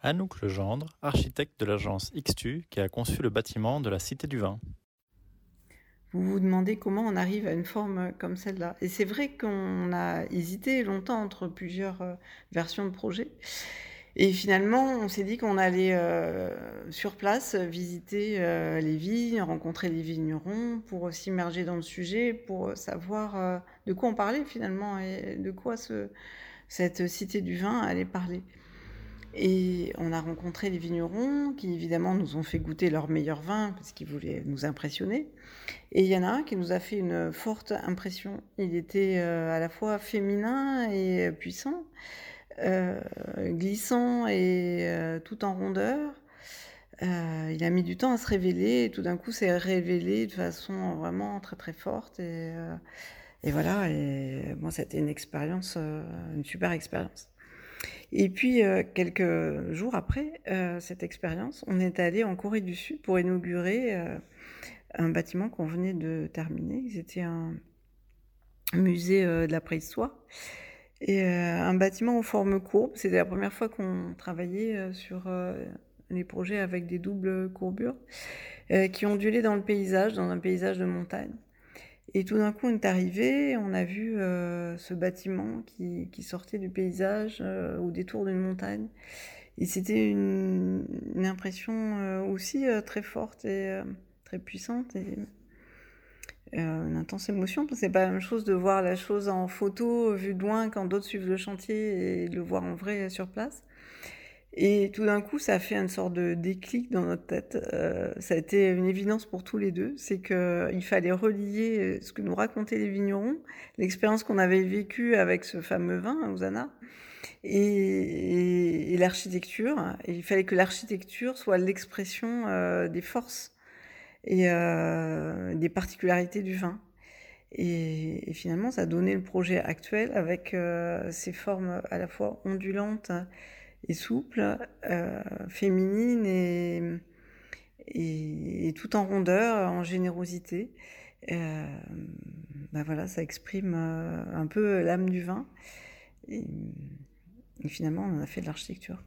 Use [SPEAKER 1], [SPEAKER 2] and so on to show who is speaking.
[SPEAKER 1] Anouk Legendre, architecte de l'agence XTU qui a conçu le bâtiment de la Cité du Vin.
[SPEAKER 2] Vous vous demandez comment on arrive à une forme comme celle-là. Et c'est vrai qu'on a hésité longtemps entre plusieurs euh, versions de projet. Et finalement, on s'est dit qu'on allait euh, sur place visiter euh, les vignes, rencontrer les vignerons pour s'immerger dans le sujet, pour savoir de quoi on parlait finalement et de quoi cette cité du vin allait parler. Et on a rencontré les vignerons qui évidemment nous ont fait goûter leur meilleur vin parce qu'ils voulaient nous impressionner. Et il y en a un qui nous a fait une forte impression. Il était euh, à la fois féminin et puissant, euh, glissant et euh, tout en rondeur. il a mis du temps à se révéler et tout d'un coup s'est révélé de façon vraiment très très forte. Et, voilà, moi c'était une expérience, une super expérience. Et puis, euh, quelques jours après euh, cette expérience, on est allé en Corée du Sud pour inaugurer euh, un bâtiment qu'on venait de terminer. C'était un musée de la préhistoire et un bâtiment aux formes courbes. C'était la première fois qu'on travaillait sur les projets avec des doubles courbures qui ondulaient dans le paysage, dans un paysage de montagne. Et tout d'un coup, on est arrivé, on a vu euh, ce bâtiment qui, sortait du paysage euh, au détour d'une montagne. Et c'était une, impression euh, aussi très forte et très puissante une intense émotion. C'est pas la même chose de voir la chose en photo vue de loin quand d'autres suivent le chantier et de le voir en vrai sur place. Et tout d'un coup, ça a fait une sorte de déclic dans notre tête. Euh, ça a été une évidence pour tous les deux. C'est qu'il fallait relier euh, ce que nous racontaient les vignerons, l'expérience qu'on avait vécue avec ce fameux vin, Ousana, et, et, l'architecture. il fallait que l'architecture soit l'expression euh, des forces et euh, des particularités du vin. Et, et, finalement, ça a donné le projet actuel avec euh, ces formes à la fois ondulantes souple, euh, féminine et, tout en rondeur, en générosité. Euh, ben voilà, ça exprime euh, un peu l'âme du vin. Et finalement, on a fait de l'architecture.